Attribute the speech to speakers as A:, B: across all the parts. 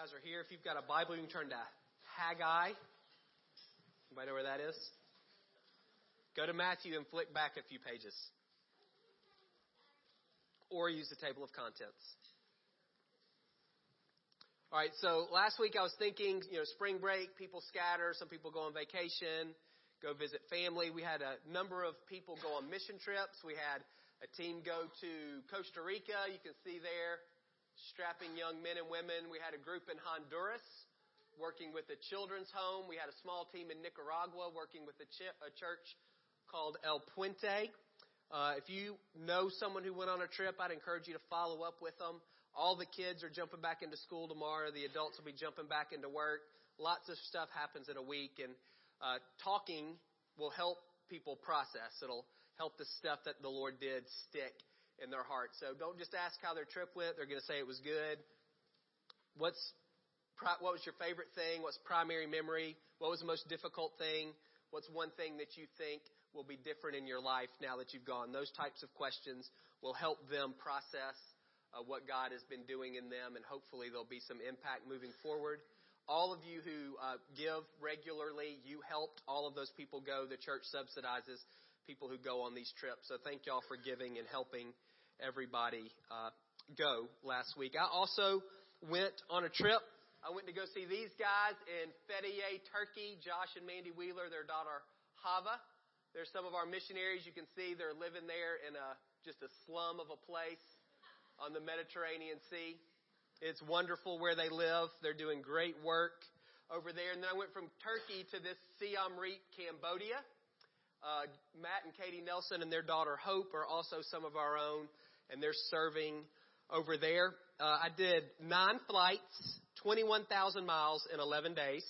A: guys are here. If you've got a Bible, you can turn to Haggai. Anybody know where that is? Go to Matthew and flick back a few pages. Or use the table of contents. All right, so last week I was thinking, you know, spring break, people scatter, some people go on vacation, go visit family. We had a number of people go on mission trips. We had a team go to Costa Rica. You can see there strapping young men and women. We had a group in Honduras working with a children's home. We had a small team in Nicaragua working with a, ch- a church called El Puente. Uh, if you know someone who went on a trip, I'd encourage you to follow up with them. All the kids are jumping back into school tomorrow. The adults will be jumping back into work. Lots of stuff happens in a week, and uh, talking will help people process. It'll help the stuff that the Lord did stick in their heart. So don't just ask how their trip went. They're going to say it was good. What's what was your favorite thing? What's primary memory? What was the most difficult thing? What's one thing that you think will be different in your life now that you've gone? Those types of questions will help them process uh, what God has been doing in them, and hopefully there'll be some impact moving forward. All of you who uh, give regularly, you helped all of those people go. The church subsidizes people who go on these trips. So thank y'all for giving and helping everybody uh, go last week. I also went on a trip I went to go see these guys in Fethiye, Turkey. Josh and Mandy Wheeler, their daughter Hava. There's some of our missionaries. You can see they're living there in a just a slum of a place on the Mediterranean Sea. It's wonderful where they live. They're doing great work over there. And then I went from Turkey to this Siem Reap, Cambodia. Uh, Matt and Katie Nelson and their daughter Hope are also some of our own, and they're serving over there. Uh, I did nine flights 21,000 miles in 11 days,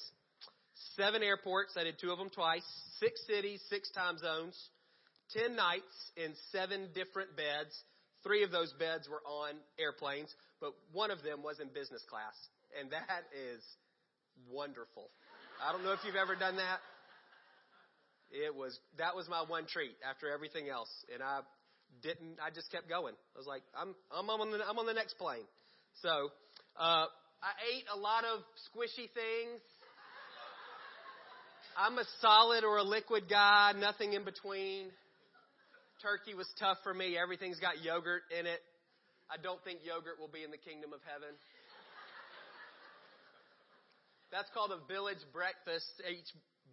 A: seven airports. I did two of them twice, six cities, six time zones, 10 nights in seven different beds. Three of those beds were on airplanes, but one of them was in business class. And that is wonderful. I don't know if you've ever done that. It was, that was my one treat after everything else. And I didn't, I just kept going. I was like, I'm, I'm on the, I'm on the next plane. So, uh, I ate a lot of squishy things. I'm a solid or a liquid guy, nothing in between. Turkey was tough for me. Everything's got yogurt in it. I don't think yogurt will be in the kingdom of heaven. That's called a village breakfast. Each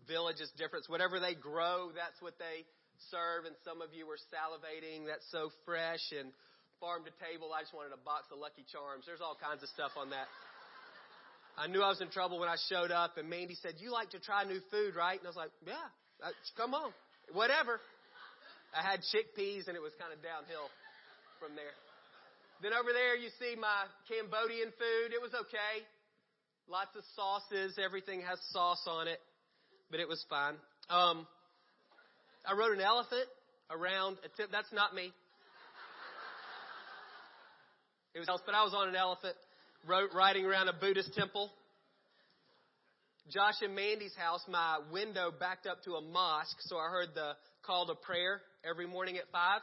A: village is different. Whatever they grow, that's what they serve. And some of you are salivating. That's so fresh and farm to table. I just wanted a box of Lucky Charms. There's all kinds of stuff on that. I knew I was in trouble when I showed up, and Mandy said, "You like to try new food, right?" And I was like, "Yeah, come on, whatever." I had chickpeas, and it was kind of downhill from there. Then over there, you see my Cambodian food. It was okay. Lots of sauces. Everything has sauce on it, but it was fine. Um, I rode an elephant around a tip. That's not me. It was else, but I was on an elephant riding around a Buddhist temple. Josh and Mandy's house, my window backed up to a mosque, so I heard the call to prayer every morning at 5,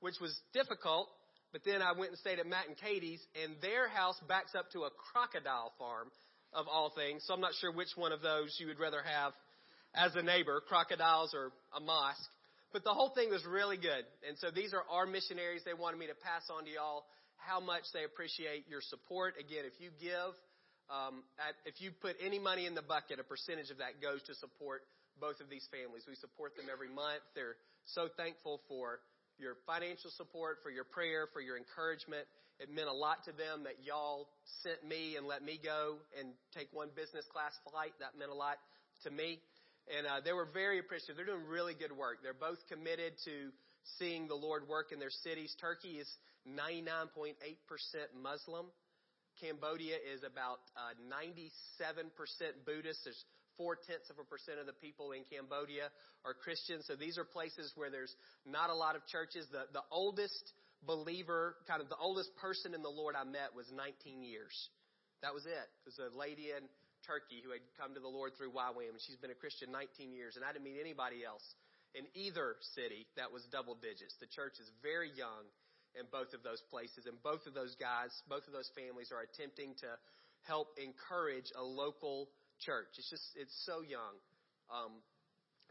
A: which was difficult. But then I went and stayed at Matt and Katie's, and their house backs up to a crocodile farm, of all things. So I'm not sure which one of those you would rather have as a neighbor, crocodiles or a mosque. But the whole thing was really good. And so these are our missionaries. They wanted me to pass on to y'all how much they appreciate your support. Again, if you give, um, if you put any money in the bucket, a percentage of that goes to support both of these families. We support them every month. They're so thankful for your financial support, for your prayer, for your encouragement. It meant a lot to them that y'all sent me and let me go and take one business class flight. That meant a lot to me. And uh, they were very appreciative. They're doing really good work. They're both committed to seeing the Lord work in their cities. Turkey is 99.8% Muslim. Cambodia is about uh, 97% Buddhist. There's four tenths of a percent of the people in Cambodia are Christians. So these are places where there's not a lot of churches. The, the oldest believer, kind of the oldest person in the Lord I met was 19 years. That was it. It was a lady in Turkey who had come to the Lord through YWAM, and she's been a Christian 19 years, and I didn't meet anybody else in either city that was double digits. The church is very young in both of those places, and both of those guys, both of those families are attempting to help encourage a local church. It's just, it's so young. Um,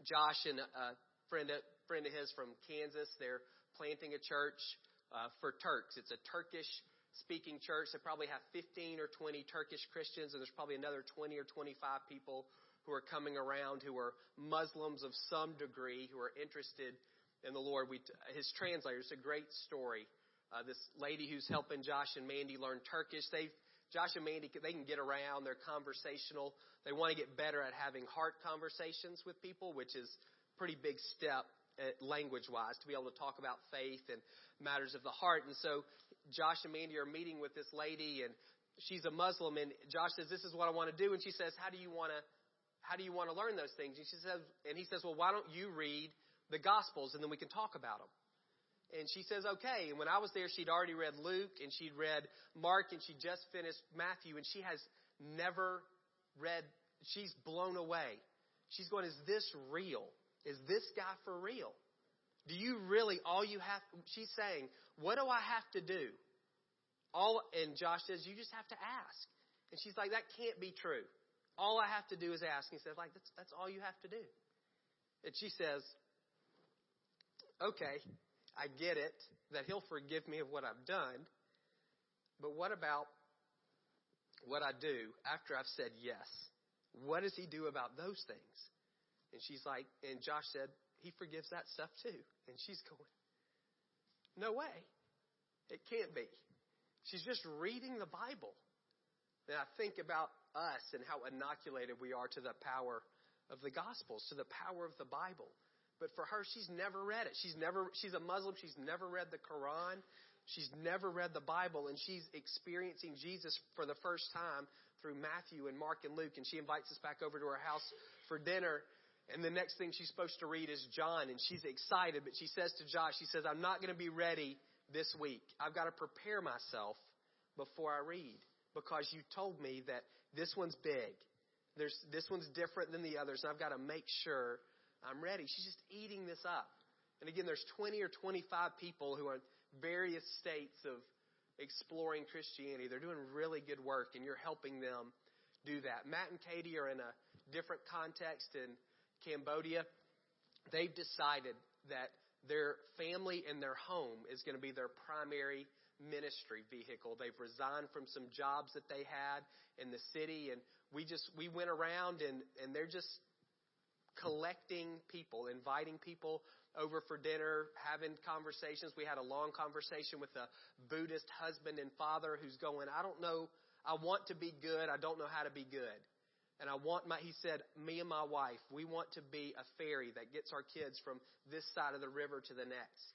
A: Josh and a friend of, friend of his from Kansas, they're planting a church uh, for Turks. It's a Turkish speaking church. They probably have 15 or 20 Turkish Christians, and there's probably another 20 or 25 people who are coming around who are Muslims of some degree who are interested in the Lord. We, his translator, it's a great story. Uh, this lady who's helping Josh and Mandy learn Turkish, they've Josh and Mandy, they can get around. They're conversational. They want to get better at having heart conversations with people, which is pretty big step language wise to be able to talk about faith and matters of the heart. And so Josh and Mandy are meeting with this lady and she's a Muslim and Josh says, this is what I want to do. And she says, how do you want to, how do you want to learn those things? And she says, and he says, well, why don't you read the gospels and then we can talk about them. And she says, okay. And when I was there, she'd already read Luke and she'd read Mark and she just finished Matthew and she has never read, she's blown away. She's going, is this real? Is this guy for real? Do you really, all you have, she's saying, what do I have to do? All, and Josh says, you just have to ask. And she's like, that can't be true. All I have to do is ask. He says, like, that's, that's all you have to do. And she says, okay, I get it that He'll forgive me of what I've done, but what about what I do after I've said yes? What does He do about those things? And she's like, and Josh said, He forgives that stuff too. And she's going, No way. It can't be. She's just reading the Bible. And I think about us and how inoculated we are to the power of the Gospels, to the power of the Bible. But for her, she's never read it. She's never, she's a Muslim. She's never read the Quran. She's never read the Bible and she's experiencing Jesus for the first time through Matthew and Mark and Luke. And she invites us back over to her house for dinner. And the next thing she's supposed to read is John and she's excited, but she says to Josh, she says, I'm not going to be ready this week. I've got to prepare myself before I read because you told me that this one's big. There's, this one's different than the others and I've got to make sure I'm ready. She's just eating this up. And again, there's 20 or 25 people who are in various states of exploring Christianity. They're doing really good work, and you're helping them do that. Matt and Katie are in a different context in Cambodia. They've decided that their family and their home is going to be their primary ministry vehicle. They've resigned from some jobs that they had in the city and we just we went around and and they're just collecting people, inviting people over for dinner, having conversations. We had a long conversation with a Buddhist husband and father who's going, I don't know, I want to be good, I don't know how to be good. And I want my, he said, me and my wife, we want to be a ferry that gets our kids from this side of the river to the next.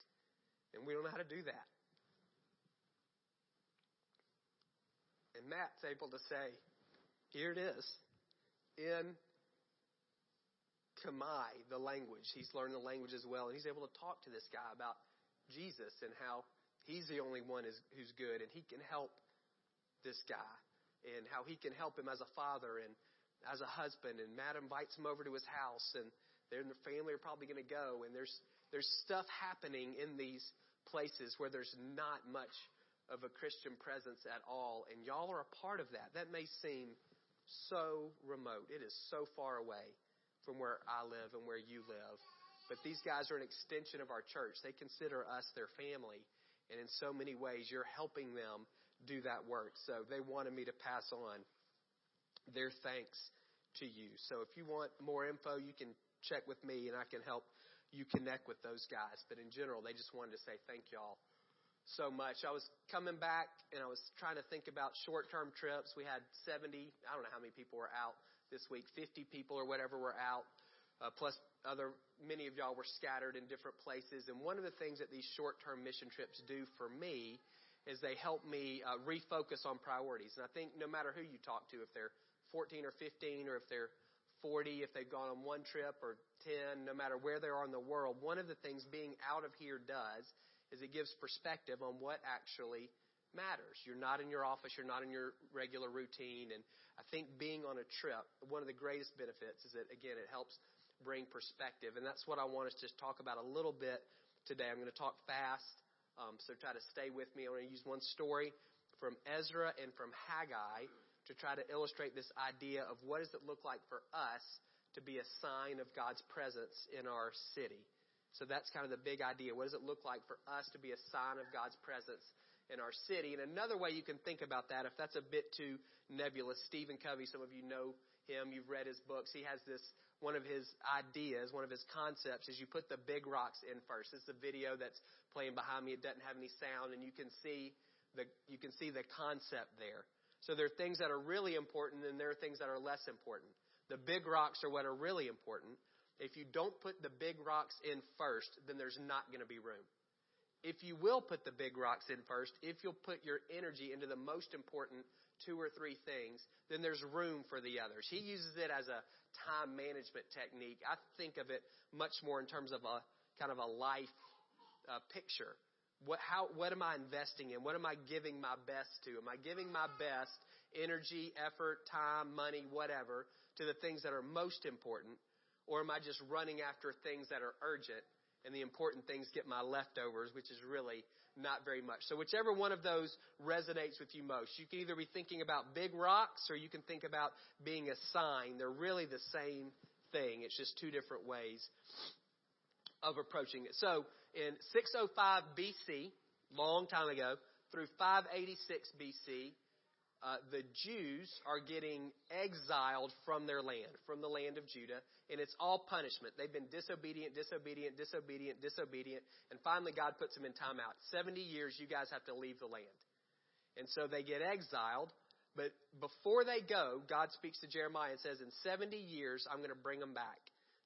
A: And we don't know how to do that. And Matt's able to say, here it is. In Khmer, the language. He's learned the language as well, and he's able to talk to this guy about Jesus and how he's the only one who's good, and he can help this guy, and how he can help him as a father and as a husband. And Matt invites him over to his house, and their the family are probably going to go, and there's there's stuff happening in these places where there's not much of a Christian presence at all, and y'all are a part of that. That may seem so remote. It is so far away from where I live and where you live. But these guys are an extension of our church. They consider us their family. And in so many ways, you're helping them do that work. So they wanted me to pass on their thanks to you. So if you want more info, you can check with me and I can help you connect with those guys. But in general, they just wanted to say thank y'all so much. I was coming back and I was trying to think about short term trips. We had 70, I don't know how many people were out this week. 50 people or whatever were out, uh, plus other, many of y'all were scattered in different places. And one of the things that these short-term mission trips do for me is they help me uh, refocus on priorities. And I think no matter who you talk to, if they're 14 or 15 or if they're 40, if they've gone on one trip or 10, no matter where they are in the world, one of the things being out of here does is it gives perspective on what actually matters. You're not in your office, you're not in your regular routine. And I think being on a trip, one of the greatest benefits is that, again, it helps bring perspective. And that's what I want us to talk about a little bit today. I'm going to talk fast, um, so try to stay with me. I'm going to use one story from Ezra and from Haggai to try to illustrate this idea of what does it look like for us to be a sign of God's presence in our city. So that's kind of the big idea. What does it look like for us to be a sign of God's presence in our city? And another way you can think about that, if that's a bit too nebulous, Stephen Covey, some of you know him, you've read his books. He has this, one of his ideas, one of his concepts is you put the big rocks in first. This is a video that's playing behind me. It doesn't have any sound and you can see the, you can see the concept there. So there are things that are really important and there are things that are less important. The big rocks are what are really important. If you don't put the big rocks in first, then there's not going to be room. If you will put the big rocks in first, if you'll put your energy into the most important two or three things, then there's room for the others. He uses it as a time management technique. I think of it much more in terms of a kind of a life uh, picture. What, how, what am I investing in? What am I giving my best to? Am I giving my best energy, effort, time, money, whatever, to the things that are most important? Or am I just running after things that are urgent and the important things get my leftovers, which is really not very much. So whichever one of those resonates with you most, you can either be thinking about big rocks or you can think about being a sign. They're really the same thing. It's just two different ways of approaching it. So in 605 BC, long time ago, through 586 BC, uh, the Jews are getting exiled from their land, from the land of Judah, and it's all punishment. They've been disobedient, disobedient, disobedient, disobedient, and finally God puts them in timeout. 70 years, you guys have to leave the land. And so they get exiled, but before they go, God speaks to Jeremiah and says, in 70 years, I'm going to bring them back.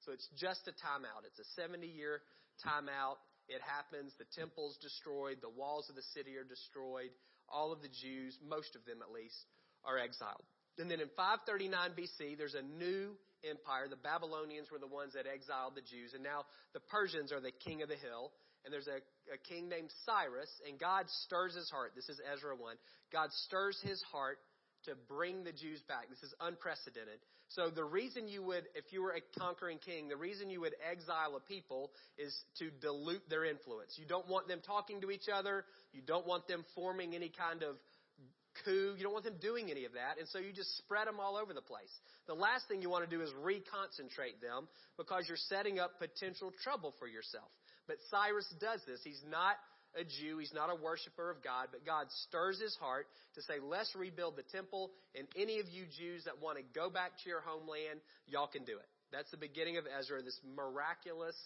A: So it's just a timeout. It's a 70 year timeout. It happens. The temple's destroyed. The walls of the city are destroyed all of the Jews, most of them at least, are exiled. And then in 539 BC, there's a new empire. The Babylonians were the ones that exiled the Jews, and now the Persians are the king of the hill. And there's a, a king named Cyrus, and God stirs his heart. This is Ezra 1. God stirs his heart to bring the Jews back. This is unprecedented. So the reason you would, if you were a conquering king, the reason you would exile a people is to dilute their influence. You don't want them talking to each other. You don't want them forming any kind of coup. You don't want them doing any of that. And so you just spread them all over the place. The last thing you want to do is reconcentrate them because you're setting up potential trouble for yourself. But Cyrus does this. He's not a Jew. He's not a worshiper of God, but God stirs his heart to say, let's rebuild the temple. And any of you Jews that want to go back to your homeland, y'all can do it. That's the beginning of Ezra, this miraculous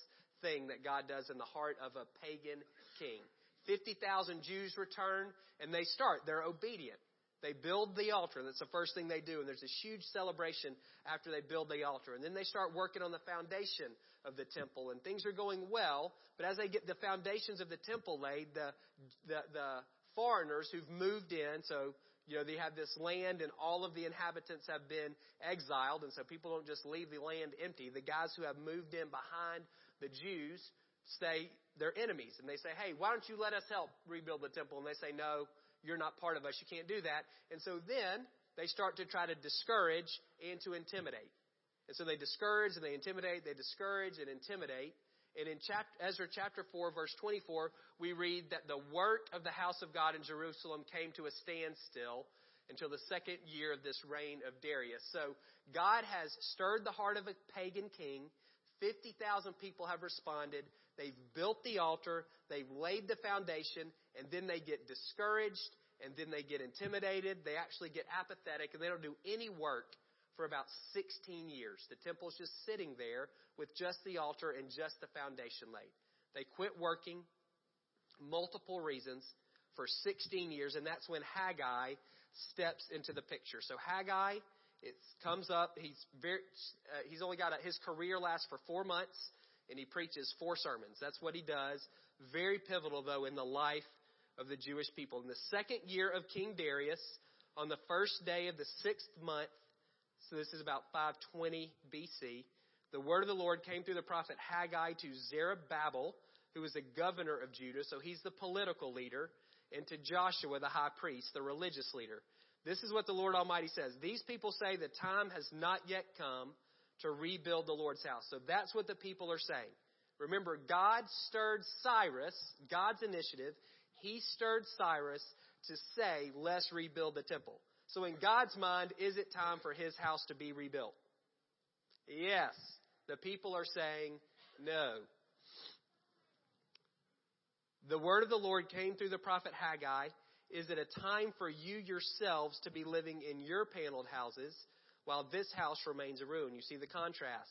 A: thing that God does in the heart of a pagan king. 50,000 Jews return and they start. They're obedient. They build the altar. That's the first thing they do. And there's this huge celebration after they build the altar. And then they start working on the foundation of the temple. And things are going well. But as they get the foundations of the temple laid, the, the, the foreigners who've moved in, so, you know, they have this land and all of the inhabitants have been exiled. And so people don't just leave the land empty. The guys who have moved in behind the Jews say they're enemies. And they say, hey, why don't you let us help rebuild the temple? And they say, no, you're not part of us. You can't do that. And so then they start to try to discourage and to intimidate. And so they discourage and they intimidate, they discourage and intimidate. And in chapter, Ezra chapter 4, verse 24, we read that the work of the house of God in Jerusalem came to a standstill until the second year of this reign of Darius. So God has stirred the heart of a pagan king. 50,000 people have responded. They've built the altar, they've laid the foundation, and then they get discouraged, and then they get intimidated. They actually get apathetic, and they don't do any work for about 16 years. The temple's just sitting there with just the altar and just the foundation laid. They quit working, multiple reasons, for 16 years, and that's when Haggai steps into the picture. So Haggai, it comes up. He's very, uh, he's only got a, his career lasts for four months and he preaches four sermons. That's what he does. Very pivotal, though, in the life of the Jewish people. In the second year of King Darius, on the first day of the sixth month, so this is about 520 BC, the word of the Lord came through the prophet Haggai to Zerubbabel, who was the governor of Judah, so he's the political leader, and to Joshua, the high priest, the religious leader. This is what the Lord Almighty says. These people say the time has not yet come to rebuild the Lord's house. So that's what the people are saying. Remember, God stirred Cyrus, God's initiative, he stirred Cyrus to say, let's rebuild the temple. So, in God's mind, is it time for his house to be rebuilt? Yes. The people are saying no. The word of the Lord came through the prophet Haggai. Is it a time for you yourselves to be living in your paneled houses while this house remains a ruin? You see the contrast.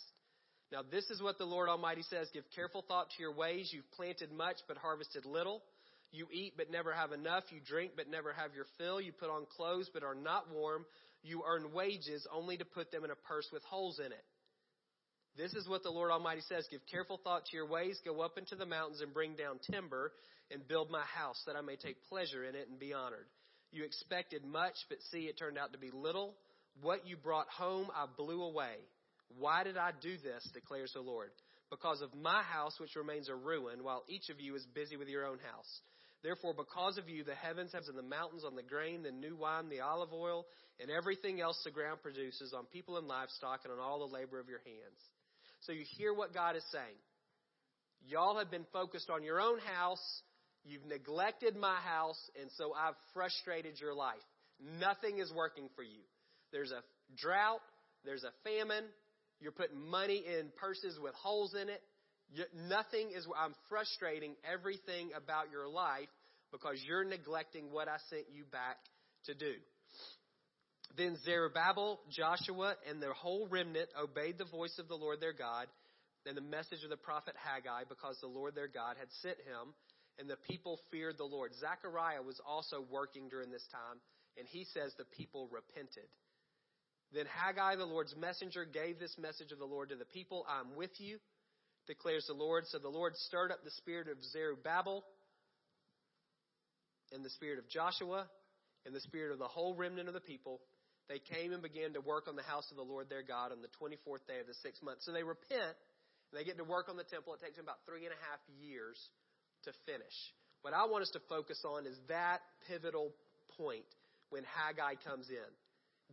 A: Now, this is what the Lord Almighty says Give careful thought to your ways. You've planted much but harvested little. You eat but never have enough. You drink but never have your fill. You put on clothes but are not warm. You earn wages only to put them in a purse with holes in it. This is what the Lord Almighty says Give careful thought to your ways. Go up into the mountains and bring down timber and build my house that I may take pleasure in it and be honored. You expected much, but see, it turned out to be little. What you brought home, I blew away. Why did I do this, declares the Lord? Because of my house, which remains a ruin, while each of you is busy with your own house. Therefore, because of you, the heavens have and the mountains on the grain, the new wine, the olive oil, and everything else the ground produces on people and livestock and on all the labor of your hands. So you hear what God is saying. Y'all have been focused on your own house. You've neglected my house, and so I've frustrated your life. Nothing is working for you. There's a drought. There's a famine. You're putting money in purses with holes in it. Nothing is, I'm frustrating everything about your life because you're neglecting what I sent you back to do. Then Zerubbabel, Joshua, and the whole remnant obeyed the voice of the Lord their God and the message of the prophet Haggai because the Lord their God had sent him, and the people feared the Lord. Zechariah was also working during this time, and he says the people repented. Then Haggai, the Lord's messenger, gave this message of the Lord to the people I'm with you declares the Lord. So the Lord stirred up the spirit of Zerubbabel and the spirit of Joshua and the spirit of the whole remnant of the people. They came and began to work on the house of the Lord their God on the 24th day of the sixth month. So they repent and they get to work on the temple. It takes them about three and a half years to finish. What I want us to focus on is that pivotal point when Haggai comes in.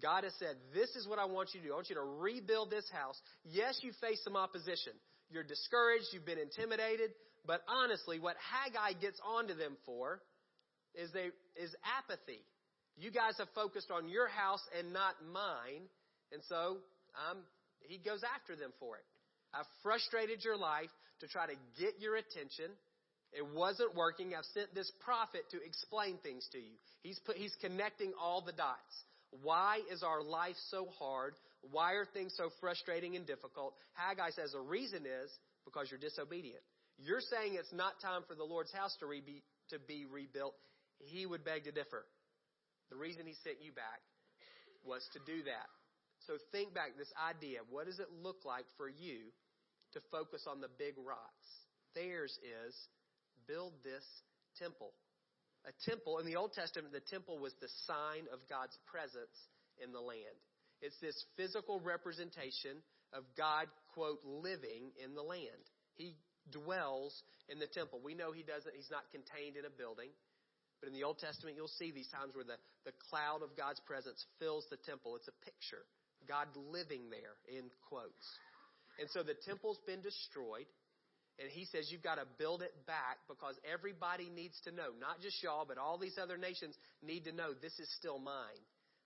A: God has said, This is what I want you to do. I want you to rebuild this house. Yes, you face some opposition you're discouraged, you've been intimidated. But honestly, what Haggai gets onto them for is they is apathy. You guys have focused on your house and not mine, and so um, he goes after them for it. I've frustrated your life to try to get your attention. It wasn't working. I've sent this prophet to explain things to you. He's put, he's connecting all the dots. Why is our life so hard? Why are things so frustrating and difficult? Haggai says the reason is because you're disobedient. You're saying it's not time for the Lord's house to, re- to be rebuilt. He would beg to differ. The reason he sent you back was to do that. So think back this idea. What does it look like for you to focus on the big rocks? Theirs is build this temple. A temple, in the Old Testament, the temple was the sign of God's presence in the land. It's this physical representation of God, quote, living in the land. He dwells in the temple. We know he doesn't, he's not contained in a building. But in the Old Testament, you'll see these times where the, the cloud of God's presence fills the temple. It's a picture. God living there, in quotes. And so the temple's been destroyed. And he says you've got to build it back because everybody needs to know, not just y'all, but all these other nations need to know this is still mine.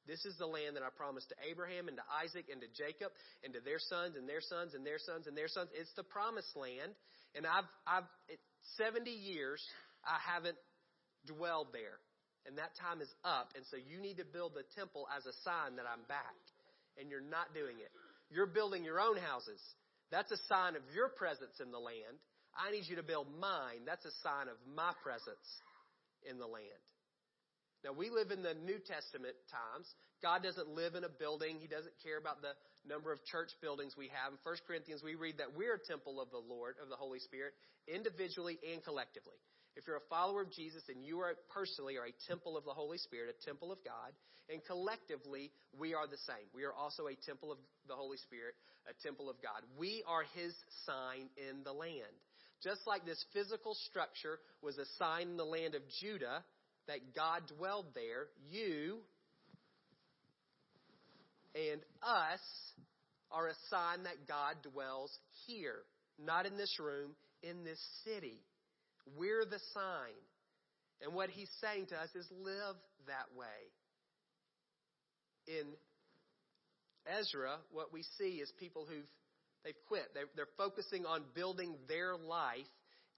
A: This is the land that I promised to Abraham and to Isaac and to Jacob and to their sons and their sons and their sons and their sons. It's the promised land. And I've, I've, 70 years, I haven't dwelled there. And that time is up. And so you need to build the temple as a sign that I'm back. And you're not doing it. You're building your own houses. That's a sign of your presence in the land. I need you to build mine. That's a sign of my presence in the land. Now, we live in the New Testament times. God doesn't live in a building. He doesn't care about the number of church buildings we have. In 1 Corinthians, we read that we're a temple of the Lord, of the Holy Spirit, individually and collectively. If you're a follower of Jesus and you are personally are a temple of the Holy Spirit, a temple of God, and collectively we are the same. We are also a temple of the Holy Spirit, a temple of God. We are His sign in the land. Just like this physical structure was a sign in the land of Judah, that God dwelled there, you and us are a sign that God dwells here, not in this room, in this city. We're the sign. And what he's saying to us is live that way. in Ezra, what we see is people who've they've quit. They're, they're focusing on building their life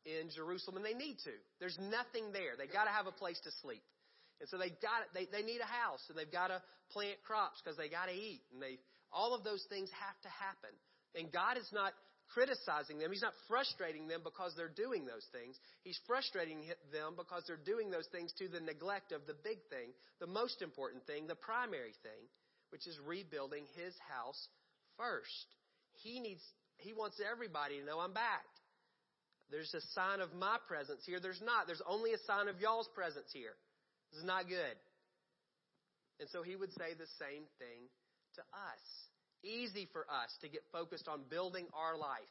A: in Jerusalem, and they need to. There's nothing there. They got to have a place to sleep, and so they got they they need a house, and they've got to plant crops because they got to eat, and they all of those things have to happen. And God is not criticizing them. He's not frustrating them because they're doing those things. He's frustrating them because they're doing those things to the neglect of the big thing, the most important thing, the primary thing, which is rebuilding his house first. He needs he wants everybody to know I'm back. There's a sign of my presence here. There's not. There's only a sign of y'all's presence here. This is not good. And so he would say the same thing to us. Easy for us to get focused on building our life,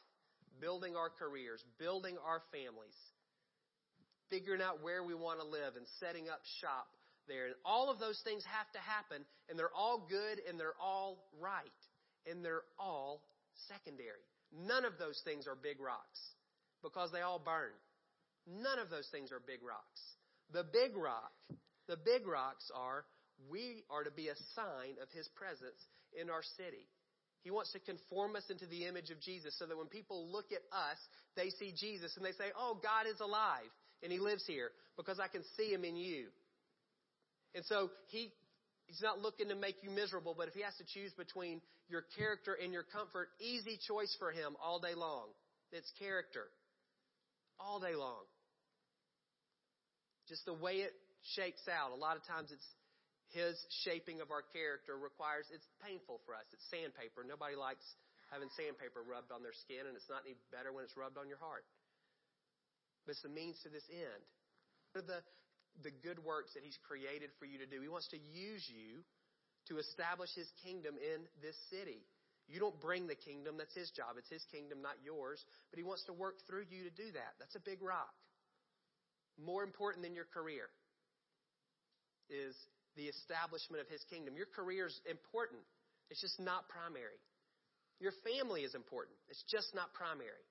A: building our careers, building our families, figuring out where we want to live and setting up shop there. And all of those things have to happen, and they're all good and they're all right, and they're all secondary. None of those things are big rocks because they all burn. None of those things are big rocks. The big rock, the big rocks are we are to be a sign of His presence in our city. He wants to conform us into the image of Jesus so that when people look at us, they see Jesus and they say, Oh, God is alive and He lives here because I can see Him in you. And so He, He's not looking to make you miserable, but if He has to choose between your character and your comfort, easy choice for Him all day long. It's character all day long. Just the way it shakes out. A lot of times it's his shaping of our character requires, it's painful for us. It's sandpaper. Nobody likes having sandpaper rubbed on their skin, and it's not any better when it's rubbed on your heart. But it's the means to this end. What are the, the good works that he's created for you to do? He wants to use you to establish his kingdom in this city. You don't bring the kingdom, that's his job. It's his kingdom, not yours. But he wants to work through you to do that. That's a big rock. More important than your career is the establishment of his kingdom. Your career is important. It's just not primary. Your family is important. It's just not primary.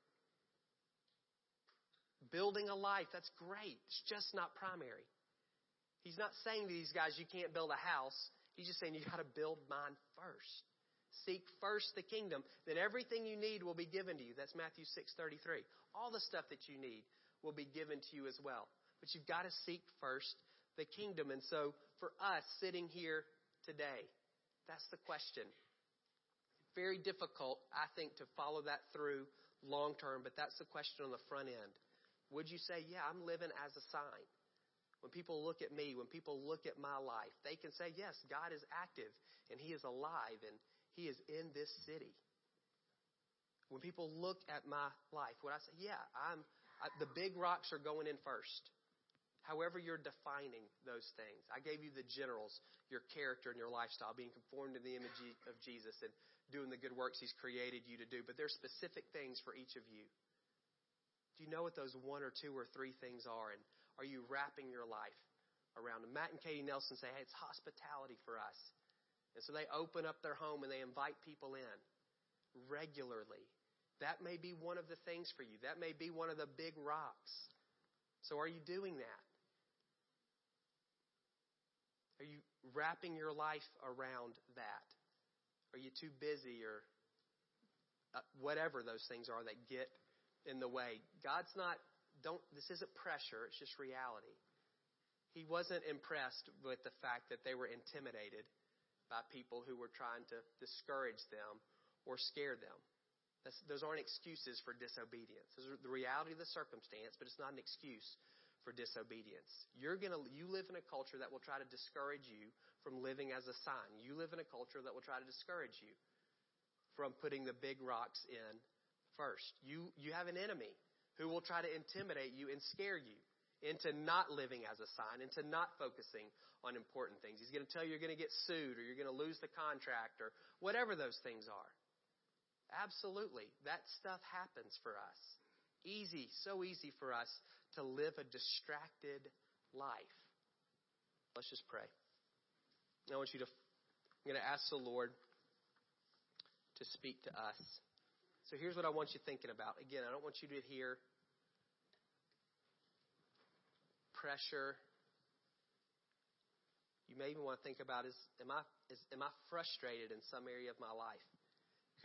A: Building a life, that's great. It's just not primary. He's not saying to these guys, you can't build a house. He's just saying you got to build mine first. Seek first the kingdom, then everything you need will be given to you. That's Matthew 6:33. All the stuff that you need will be given to you as well. But you've got to seek first the kingdom. And so for us sitting here today, that's the question. Very difficult, I think, to follow that through long term, but that's the question on the front end. Would you say, yeah, I'm living as a sign? When people look at me, when people look at my life, they can say, yes, God is active and He is alive and he is in this city. When people look at my life, would I say, yeah, I'm, I, the big rocks are going in first. However, you're defining those things. I gave you the generals, your character and your lifestyle, being conformed to the image of Jesus and doing the good works He's created you to do. But there's specific things for each of you. Do you know what those one or two or three things are? And are you wrapping your life around them? Matt and Katie Nelson say, hey, it's hospitality for us. And so they open up their home and they invite people in regularly. That may be one of the things for you. That may be one of the big rocks. So are you doing that? Are you wrapping your life around that? Are you too busy or uh, whatever those things are that get in the way? God's not, don't, this isn't pressure, it's just reality. He wasn't impressed with the fact that they were intimidated by people who were trying to discourage them or scare them. That's, those aren't excuses for disobedience. Those are the reality of the circumstance, but it's not an excuse for disobedience. You're gonna, you live in a culture that will try to discourage you from living as a sign. You live in a culture that will try to discourage you from putting the big rocks in first. You, you have an enemy who will try to intimidate you and scare you into not living as a sign, into not focusing on important things. He's going to tell you you're going to get sued or you're going to lose the contract or whatever those things are. Absolutely. That stuff happens for us. Easy, so easy for us to live a distracted life. Let's just pray. I want you to, I'm going to ask the Lord to speak to us. So here's what I want you thinking about. Again, I don't want you to hear pressure You may even want to think about is am I is am I frustrated in some area of my life?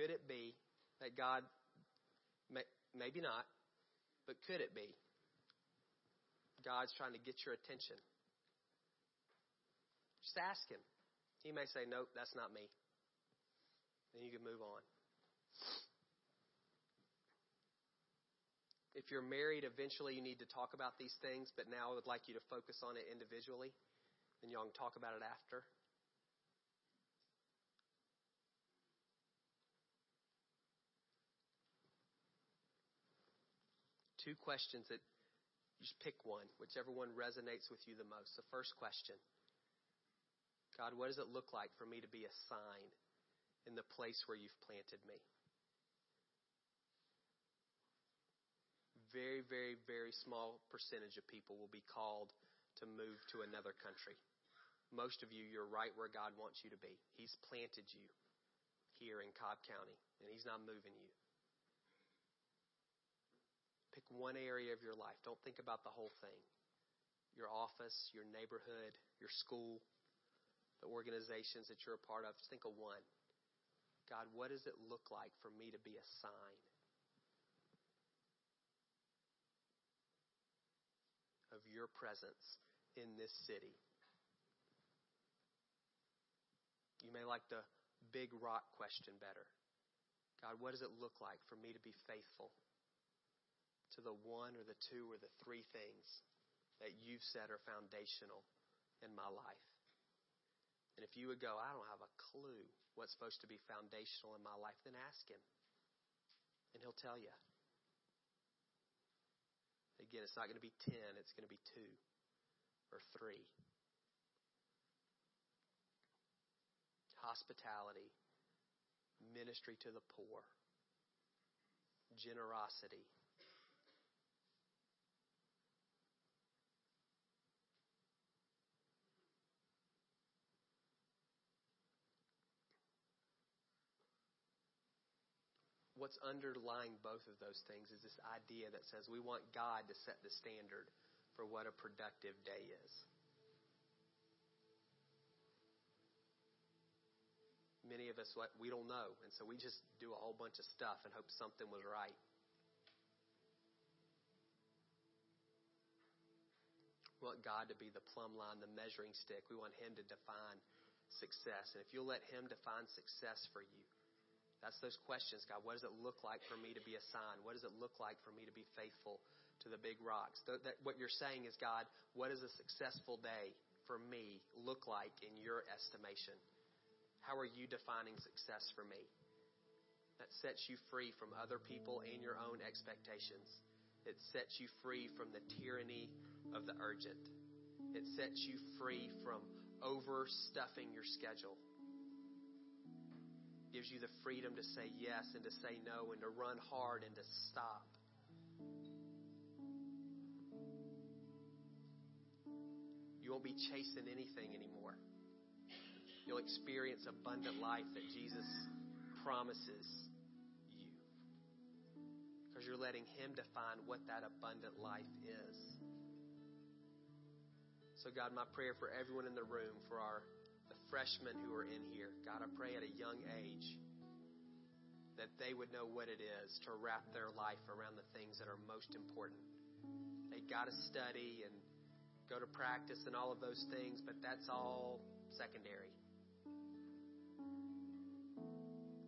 A: Could it be that God may, maybe not, but could it be God's trying to get your attention? Just ask him. He may say, "Nope, that's not me." Then you can move on. If you're married, eventually you need to talk about these things, but now I would like you to focus on it individually, and y'all can talk about it after. Two questions that you just pick one, whichever one resonates with you the most. The first question God, what does it look like for me to be a sign in the place where you've planted me? Very, very, very small percentage of people will be called to move to another country. Most of you, you're right where God wants you to be. He's planted you here in Cobb County, and He's not moving you. Pick one area of your life. Don't think about the whole thing. Your office, your neighborhood, your school, the organizations that you're a part of. Just think of one. God, what does it look like for me to be a sign? Your presence in this city. You may like the big rock question better. God, what does it look like for me to be faithful to the one or the two or the three things that you've said are foundational in my life? And if you would go, I don't have a clue what's supposed to be foundational in my life, then ask Him. And He'll tell you. Again, it's not going to be 10, it's going to be 2 or 3. Hospitality, ministry to the poor, generosity. What's underlying both of those things is this idea that says we want God to set the standard for what a productive day is. Many of us, what we don't know, and so we just do a whole bunch of stuff and hope something was right. We want God to be the plumb line, the measuring stick. We want Him to define success. And if you'll let Him define success for you, that's those questions, God. What does it look like for me to be a sign? What does it look like for me to be faithful to the big rocks? That, that, what you're saying is, God, what does a successful day for me look like in your estimation? How are you defining success for me? That sets you free from other people and your own expectations. It sets you free from the tyranny of the urgent. It sets you free from overstuffing your schedule gives you the freedom to say yes and to say no and to run hard and to stop. You won't be chasing anything anymore. You'll experience abundant life that Jesus promises you. Because you're letting Him define what that abundant life is. So, God, my prayer for everyone in the room, for our freshmen who are in here, God, I pray at a young age that they would know what it is to wrap their life around the things that are most important. They got to study and go to practice and all of those things, but that's all secondary.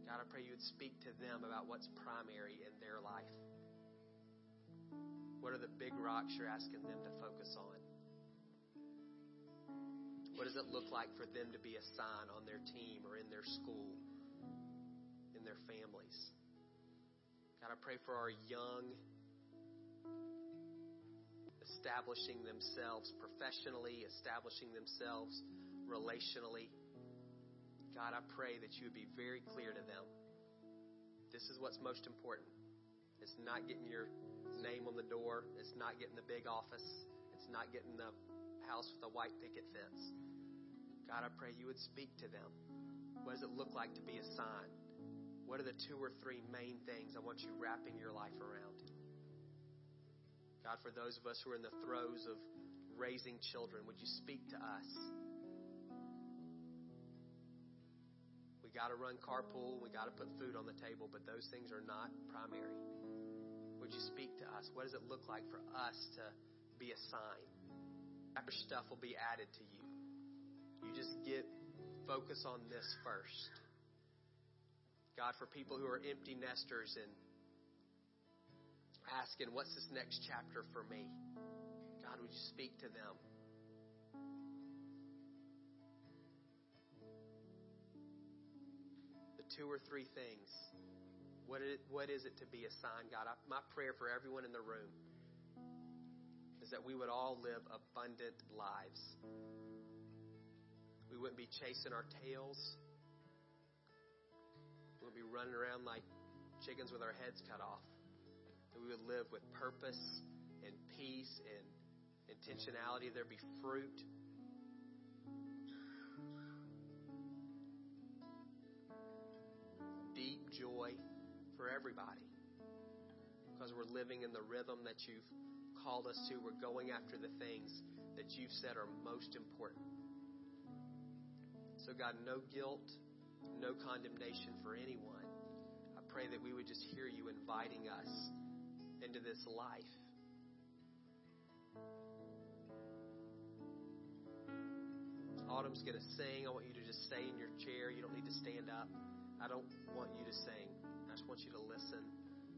A: God, I pray you would speak to them about what's primary in their life. What are the big rocks you're asking them to focus on? What does it look like for them to be a sign on their team or in their school, in their families? God, I pray for our young establishing themselves professionally, establishing themselves relationally. God, I pray that you would be very clear to them. This is what's most important. It's not getting your name on the door. It's not getting the big office. It's not getting the house with a white picket fence. God, I pray you would speak to them. What does it look like to be a sign? What are the two or three main things I want you wrapping your life around? God, for those of us who are in the throes of raising children, would you speak to us? We got to run carpool, we got to put food on the table, but those things are not primary. Would you speak to us? What does it look like for us to be a sign? After stuff will be added to you. You just get focus on this first. God, for people who are empty nesters and asking, what's this next chapter for me? God, would you speak to them? The two or three things. What is, what is it to be a sign, God? I, my prayer for everyone in the room is that we would all live abundant lives. We wouldn't be chasing our tails. We wouldn't be running around like chickens with our heads cut off. That we would live with purpose and peace and intentionality. There'd be fruit. Deep joy for everybody. Because we're living in the rhythm that you've called us to. We're going after the things that you've said are most important. So, God, no guilt, no condemnation for anyone. I pray that we would just hear you inviting us into this life. Autumn's going to sing. I want you to just stay in your chair. You don't need to stand up. I don't want you to sing. I just want you to listen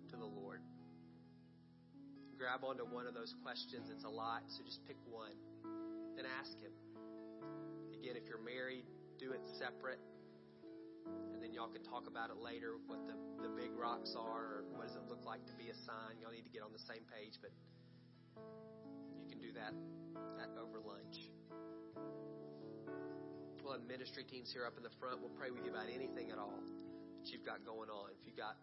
A: to the Lord. Grab onto one of those questions. It's a lot, so just pick one. Then ask Him. Again, if you're married, do it separate. And then y'all can talk about it later, what the, the big rocks are, or what does it look like to be a sign. Y'all need to get on the same page, but you can do that, that over lunch. We'll have ministry teams here up in the front. We'll pray with you about anything at all that you've got going on. If you've got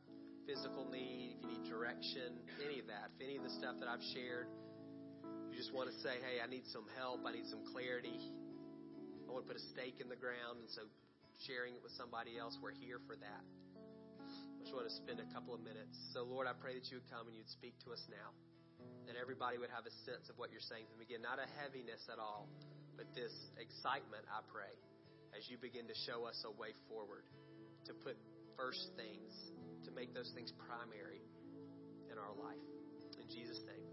A: physical need, if you need direction, any of that, if any of the stuff that I've shared, you just want to say, hey, I need some help, I need some clarity, I want to put a stake in the ground, and so sharing it with somebody else, we're here for that. I just want to spend a couple of minutes. So, Lord, I pray that you would come and you'd speak to us now. That everybody would have a sense of what you're saying to them. Again, not a heaviness at all, but this excitement, I pray, as you begin to show us a way forward to put first things, make those things primary in our life. In Jesus' name.